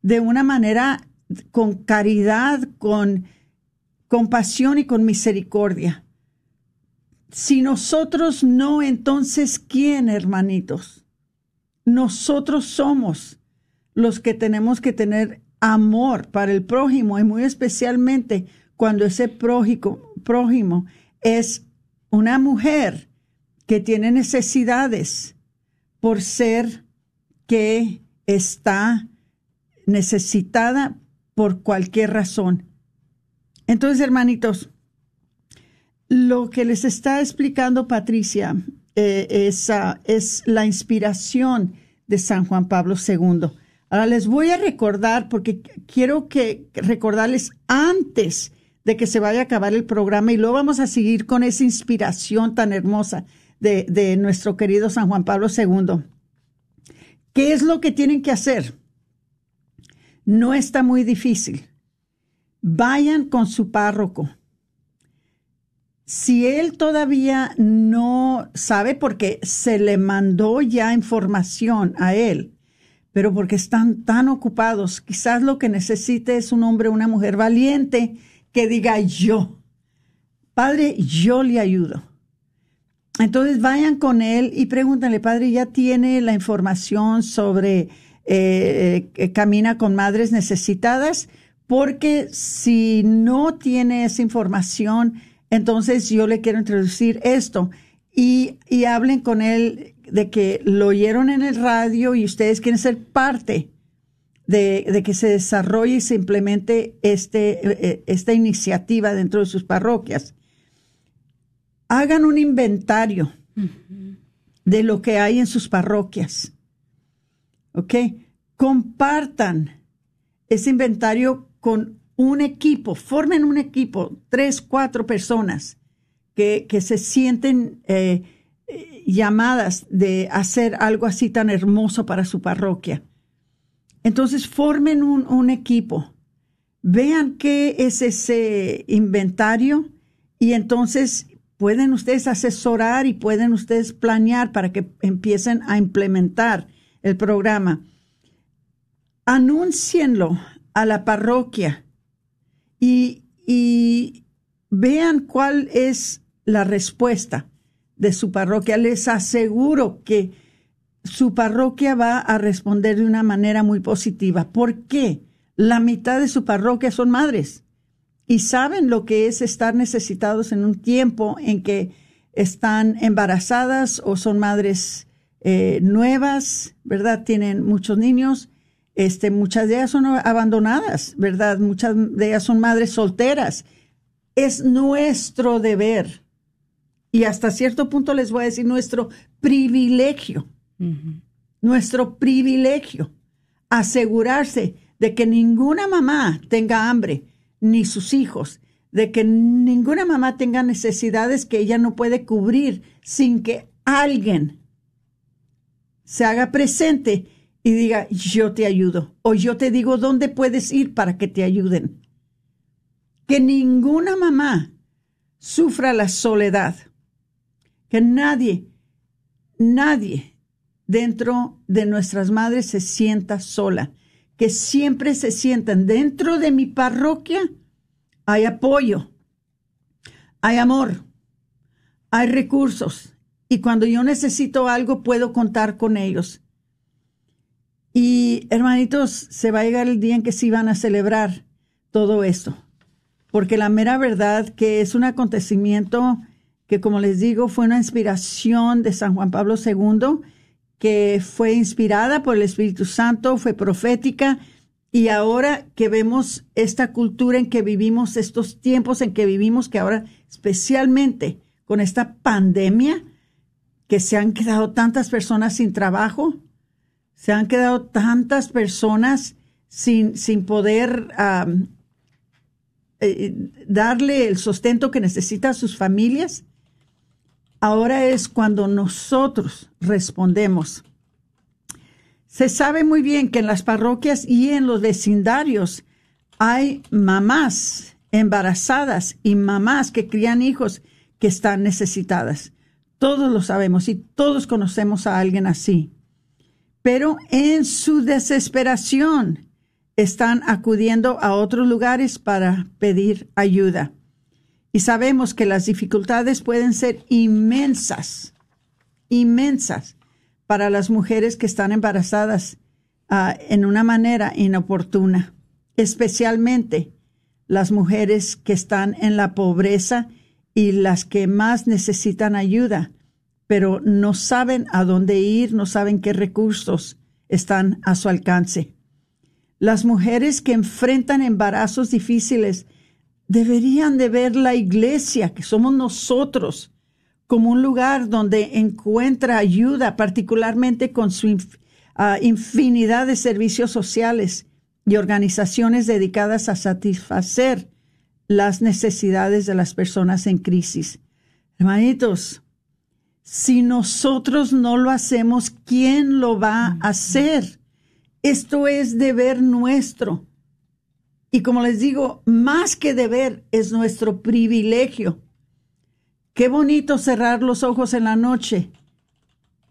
de una manera con caridad, con compasión y con misericordia. Si nosotros no, entonces ¿quién, hermanitos? Nosotros somos los que tenemos que tener amor para el prójimo y muy especialmente cuando ese prójimo, prójimo es una mujer que tiene necesidades por ser que está necesitada por cualquier razón. Entonces, hermanitos, lo que les está explicando Patricia eh, es, es la inspiración de San Juan Pablo II. Ahora les voy a recordar, porque quiero que recordarles antes de que se vaya a acabar el programa y luego vamos a seguir con esa inspiración tan hermosa de, de nuestro querido San Juan Pablo II. ¿Qué es lo que tienen que hacer? No está muy difícil. Vayan con su párroco. Si él todavía no sabe, porque se le mandó ya información a él, pero porque están tan ocupados, quizás lo que necesite es un hombre una mujer valiente que diga yo, Padre, yo le ayudo. Entonces vayan con él y pregúntenle, Padre, ¿ya tiene la información sobre eh, eh, camina con madres necesitadas, porque si no tiene esa información, entonces yo le quiero introducir esto y hablen con él de que lo oyeron en el radio y ustedes quieren ser parte de, de, que se desarrolle y se implemente este, eh, esta iniciativa dentro de sus parroquias. Hagan un inventario de lo que hay en sus parroquias. ¿ok? Compartan ese inventario con un equipo, formen un equipo, tres, cuatro personas que, que se sienten eh, llamadas de hacer algo así tan hermoso para su parroquia. Entonces, formen un, equipo, vean qué es ese inventario y entonces pueden ustedes asesorar y pueden ustedes planear para que empiecen a implementar el programa, anúncienlo a la parroquia y vean cuál es la respuesta de su parroquia. Les aseguro que su parroquia va a responder de una manera muy positiva. ¿Por qué? La mitad de su parroquia son madres y saben lo que es estar necesitados en un tiempo en que están embarazadas o son madres eh, nuevas, ¿verdad? Tienen muchos niños, este, muchas de ellas son abandonadas, ¿verdad? Muchas de ellas son madres solteras. Es nuestro deber y hasta cierto punto les voy a decir nuestro privilegio, nuestro privilegio, asegurarse de que ninguna mamá tenga hambre, ni sus hijos, de que ninguna mamá tenga necesidades que ella no puede cubrir sin que alguien se haga presente y diga, yo te ayudo, o yo te digo dónde puedes ir para que te ayuden. Que ninguna mamá sufra la soledad, que nadie, nadie dentro de nuestras madres se sienta sola que siempre se sientan dentro de mi parroquia, hay apoyo, hay amor, hay recursos y cuando yo necesito algo puedo contar con ellos. Y hermanitos, se va a llegar el día en que sí van a celebrar todo esto, porque la mera verdad que es un acontecimiento que, como les digo, fue una inspiración de San Juan Pablo II que fue inspirada por el Espíritu Santo, fue profética, y ahora que vemos esta cultura en que vivimos, estos tiempos en que vivimos, que ahora especialmente con esta pandemia, que se han quedado tantas personas sin trabajo, se han quedado tantas personas sin, sin poder eh, darle el sustento que necesita a sus familias. Ahora es cuando nosotros respondemos. Se sabe muy bien que en las parroquias y en los vecindarios hay mamás embarazadas y mamás que crían hijos que están necesitadas. Todos lo sabemos y todos conocemos a alguien así. Pero en su desesperación están acudiendo a otros lugares para pedir ayuda. Y sabemos que las dificultades pueden ser inmensas, inmensas para las mujeres que están embarazadas uh, en una manera inoportuna, especialmente las mujeres que están en la pobreza y las que más necesitan ayuda, pero no saben a dónde ir, no saben qué recursos están a su alcance. Las mujeres que enfrentan embarazos difíciles deberían de ver la iglesia, que somos nosotros, como un lugar donde encuentra ayuda, particularmente con su ah, infinidad de servicios sociales y organizaciones dedicadas a satisfacer las necesidades de las personas en crisis. Hermanitos, si nosotros no lo hacemos, ¿quién lo va a hacer? Esto es deber nuestro. Y como les digo, más que deber es nuestro privilegio. Qué bonito cerrar los ojos en la noche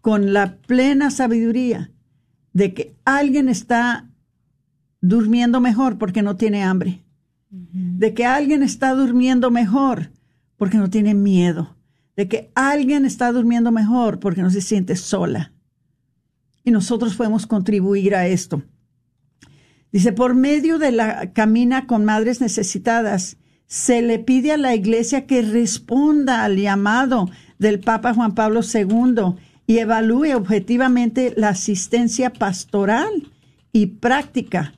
con la plena sabiduría de que alguien está durmiendo mejor porque no tiene hambre, de que alguien está durmiendo mejor porque no tiene miedo, de que alguien está durmiendo mejor porque no se siente sola. Y nosotros podemos contribuir a esto. Dice, por medio de la camina con madres necesitadas, se le pide a la iglesia que responda al llamado del Papa Juan Pablo II y evalúe objetivamente la asistencia pastoral y práctica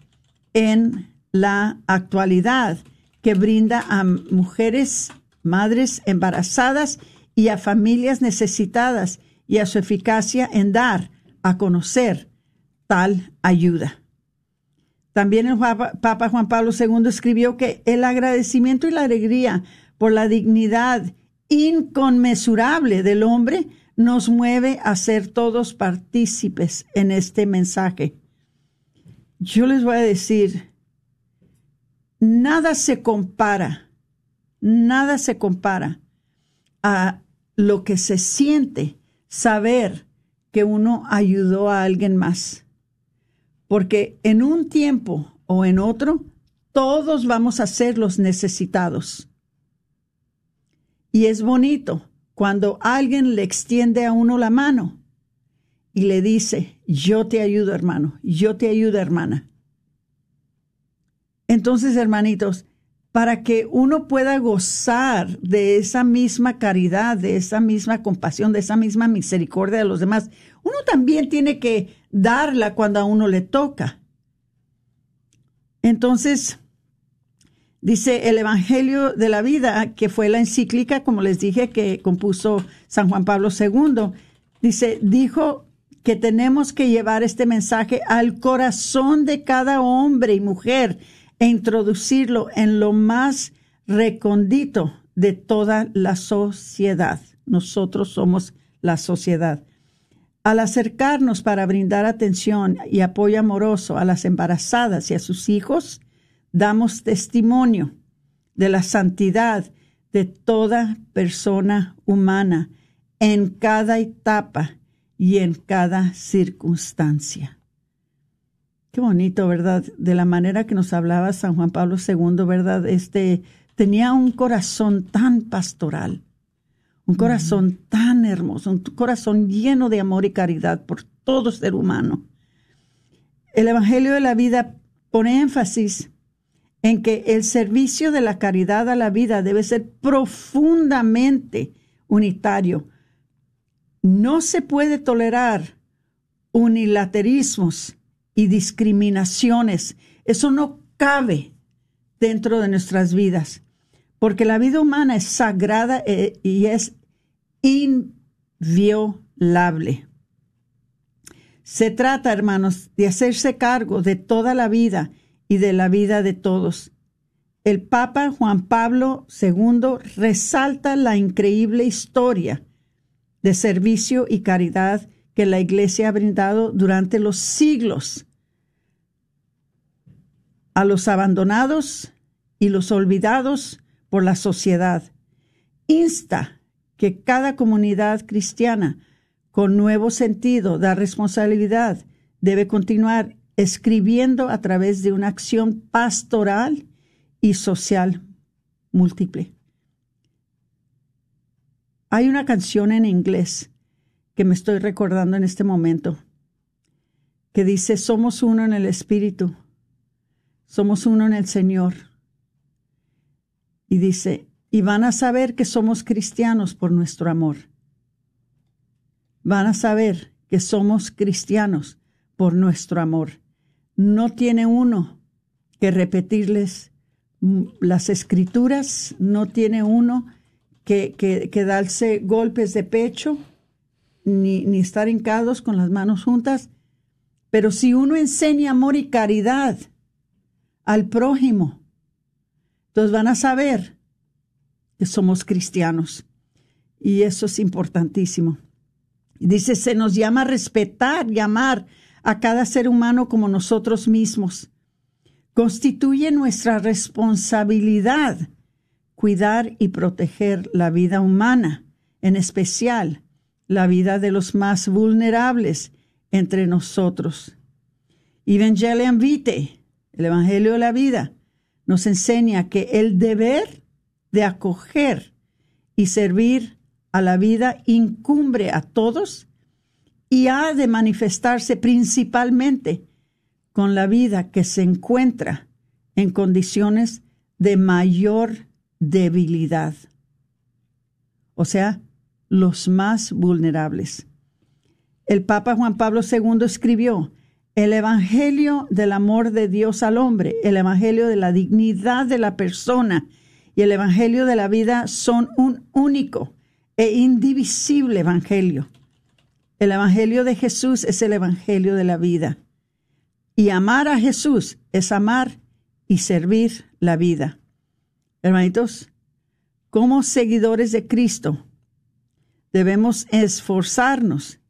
en la actualidad que brinda a mujeres, madres embarazadas y a familias necesitadas y a su eficacia en dar a conocer tal ayuda. También el Papa Juan Pablo II escribió que el agradecimiento y la alegría por la dignidad inconmensurable del hombre nos mueve a ser todos partícipes en este mensaje. Yo les voy a decir, nada se compara, nada se compara a lo que se siente saber que uno ayudó a alguien más porque en un tiempo o en otro, todos vamos a ser los necesitados. Y es bonito cuando alguien le extiende a uno la mano y le dice, yo te ayudo hermano, yo te ayudo hermana. Entonces, hermanitos, para que uno pueda gozar de esa misma caridad, de esa misma compasión, de esa misma misericordia de los demás, uno también tiene que darla cuando a uno le toca. Entonces, dice el Evangelio de la Vida, que fue la encíclica, como les dije, que compuso San Juan Pablo II, dice, dijo que tenemos que llevar este mensaje al corazón de cada hombre y mujer e introducirlo en lo más recondito de toda la sociedad. Nosotros somos la sociedad. Al acercarnos para brindar atención y apoyo amoroso a las embarazadas y a sus hijos, damos testimonio de la santidad de toda persona humana en cada etapa y en cada circunstancia. Qué bonito, ¿verdad? De la manera que nos hablaba San Juan Pablo II, ¿verdad? Este tenía un corazón tan pastoral un corazón tan hermoso, un corazón lleno de amor y caridad por todo ser humano. El Evangelio de la vida pone énfasis en que el servicio de la caridad a la vida debe ser profundamente unitario. No se puede tolerar unilaterismos y discriminaciones. Eso no cabe dentro de nuestras vidas porque la vida humana es sagrada eh, y es inviolable. Se trata, hermanos, de hacerse cargo de toda la vida y de la vida de todos. El Papa Juan Pablo II resalta la increíble historia de servicio y caridad que la Iglesia ha brindado durante los siglos a los abandonados y los olvidados por la sociedad. Insta que cada comunidad cristiana con nuevo sentido de responsabilidad debe continuar escribiendo a través de una acción pastoral y social múltiple. Hay una canción en inglés que me estoy recordando en este momento que dice, somos uno en el Espíritu, somos uno en el Señor y dice, y van a saber que somos cristianos por nuestro amor. Van a saber que somos cristianos por nuestro amor. No tiene uno que repetirles las escrituras, no tiene uno que, que, darse golpes de pecho, ni, ni estar hincados con las manos juntas, pero si uno enseña amor y caridad al prójimo, entonces van a saber que somos cristianos. Y eso es importantísimo. Dice, se nos llama a respetar y amar a cada ser humano como nosotros mismos. Constituye nuestra responsabilidad cuidar y proteger la vida humana, en especial la vida de los más vulnerables entre nosotros. Evangelium Vitae, el Evangelio de la Vida, nos enseña que el deber de acoger y servir a la vida incumbre a todos y ha de manifestarse principalmente con la vida que se encuentra en condiciones de mayor debilidad, o sea, los más vulnerables. El Papa Juan Pablo II escribió, el Evangelio del amor de Dios al hombre, el Evangelio de la dignidad de la persona y el Evangelio de la vida son un único e indivisible Evangelio. El Evangelio de Jesús es el Evangelio de la vida. Y amar a Jesús es amar y servir la vida. Hermanitos, como seguidores de Cristo, debemos esforzarnos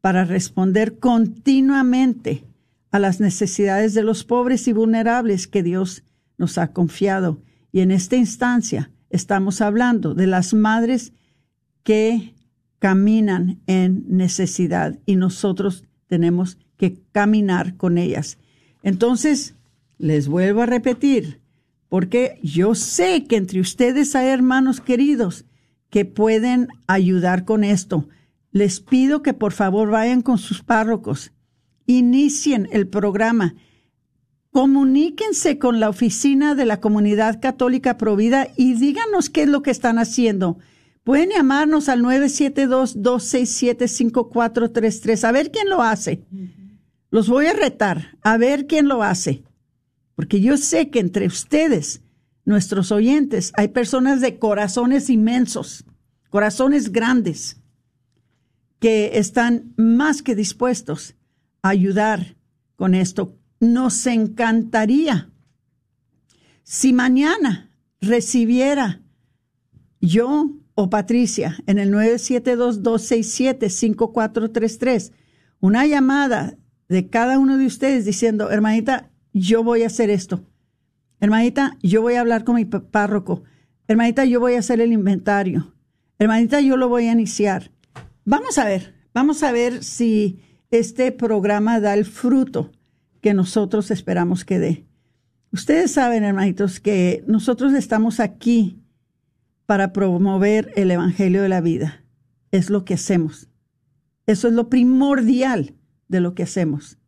para responder continuamente a las necesidades de los pobres y vulnerables que Dios nos ha confiado. Y en esta instancia estamos hablando de las madres que caminan en necesidad y nosotros tenemos que caminar con ellas. Entonces, les vuelvo a repetir, porque yo sé que entre ustedes hay hermanos queridos que pueden ayudar con esto. les pido que por favor vayan con sus párrocos, inicien el programa, comuníquense con la oficina de la Comunidad Católica Provida y díganos qué es lo que están haciendo. Pueden llamarnos al 972-267-5433, a ver quién lo hace. Los voy a retar, a ver quién lo hace. Porque yo sé que entre ustedes, nuestros oyentes, hay personas de corazones inmensos, corazones grandes, que están más que dispuestos ayudar con esto. Nos encantaría si mañana recibiera yo o Patricia en el 972-267-5433 una llamada de cada uno de ustedes diciendo, hermanita, yo voy a hacer esto. Hermanita, yo voy a hablar con mi párroco. Hermanita, yo voy a hacer el inventario. Hermanita, yo lo voy a iniciar. Vamos a ver, vamos a ver si este programa da el fruto que nosotros esperamos que dé. Ustedes saben, hermanitos, que nosotros estamos aquí para promover el Evangelio de la vida. Es lo que hacemos. Eso es lo primordial de lo que hacemos.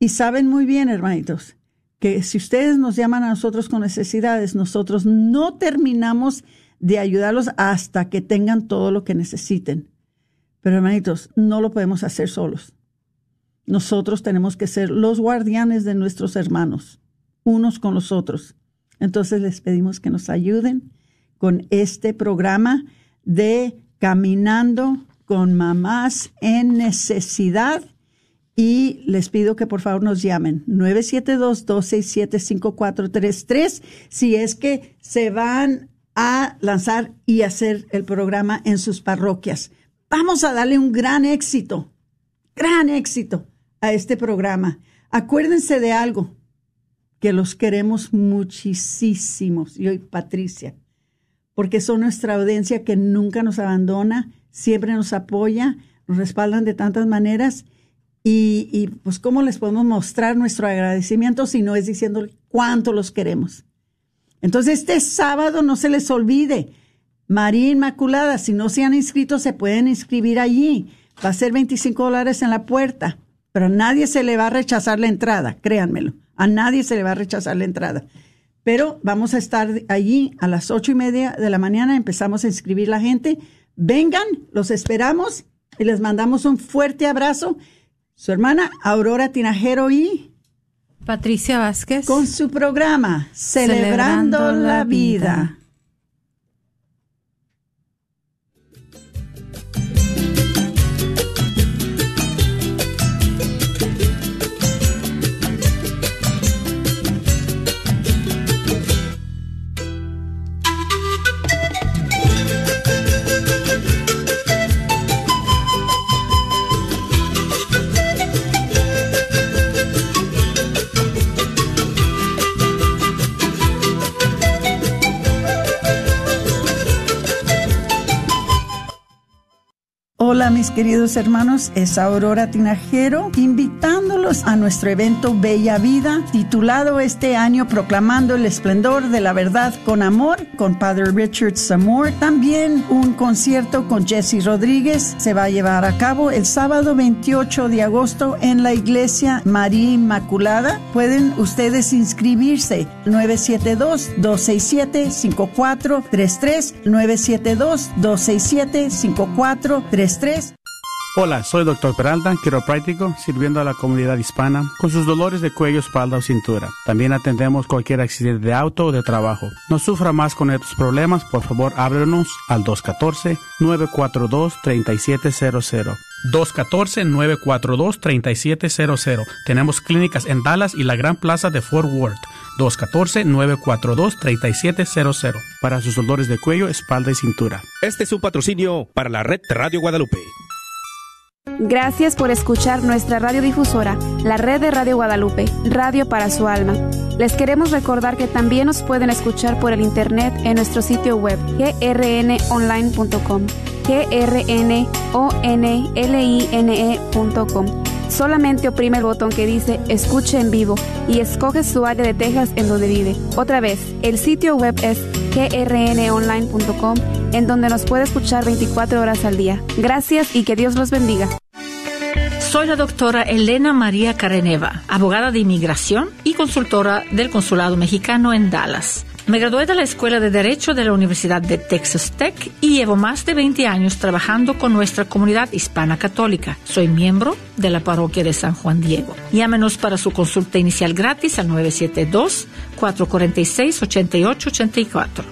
Y saben muy bien, hermanitos, que si ustedes nos llaman a nosotros con necesidades, nosotros no terminamos de ayudarlos hasta que tengan todo lo que necesiten. Pero hermanitos, no lo podemos hacer solos. Nosotros tenemos que ser los guardianes de nuestros hermanos, unos con los otros. Entonces les pedimos que nos ayuden con este programa de Caminando con Mamás en Necesidad y les pido que por favor nos llamen 972-267-5433 si es que se van a lanzar y hacer el programa en sus parroquias. Vamos a darle un gran éxito, gran éxito a este programa. Acuérdense de algo, que los queremos muchísimo, yo y Patricia, porque son nuestra audiencia que nunca nos abandona, siempre nos apoya, nos respaldan de tantas maneras y, pues cómo les podemos mostrar nuestro agradecimiento si no es diciendo cuánto los queremos. Entonces este sábado no se les olvide, María Inmaculada, si no se han inscrito se pueden inscribir allí. Va a ser 25 dólares en la puerta, pero a nadie se le va a rechazar la entrada, créanmelo. A nadie se le va a rechazar la entrada. Pero vamos a estar allí a las ocho y media de la mañana. Empezamos a inscribir la gente. Vengan, los esperamos y les mandamos un fuerte abrazo su hermana Aurora Tinajero y Patricia Vázquez con su programa Celebrando, la, vida. Hola mis queridos hermanos, es Aurora Tinajero invitándolos a nuestro evento Bella Vida, titulado este año Proclamando el Esplendor de la Verdad con Amor, con Padre Richard Samore. También un concierto con Jesse Rodríguez. Se va a llevar a cabo el sábado 28 de agosto en la iglesia María Inmaculada. Pueden ustedes inscribirse. 972-267-5433, 972-267-5433 estrés Hola, soy Dr. Peralta, quiropráctico, sirviendo a la comunidad hispana con sus dolores de cuello, espalda o cintura. También atendemos cualquier accidente de auto o de trabajo. No sufra más con estos problemas, por favor háblenos al 214-942-3700. 214-942-3700. Tenemos clínicas en Dallas y la Gran Plaza de Fort Worth. 214-942-3700 para sus dolores de cuello, espalda y cintura. Este es un patrocinio para la red Radio Guadalupe. Gracias por escuchar nuestra radiodifusora, la red de Radio Guadalupe, Radio para su alma. Les queremos recordar que también nos pueden escuchar por el internet en nuestro sitio web grnonline.com, grnonline.com Solamente oprime el botón que dice Escuche en vivo y escoge su área de Texas en donde vive. Otra vez, el sitio web es grnonline.com en donde nos puede escuchar 24 horas al día. Gracias y que Dios los bendiga. Soy la doctora Elena María Careneva, abogada de inmigración y consultora del Consulado Mexicano en Dallas. Me gradué de la Escuela de Derecho de la Universidad de Texas Tech y llevo más de 20 años trabajando con nuestra comunidad hispana católica. Soy miembro de la parroquia de San Juan Diego. Llámenos para su consulta inicial gratis al 972-446-8884.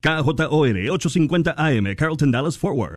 KJOR 850 AM, Carlton Dallas Forward.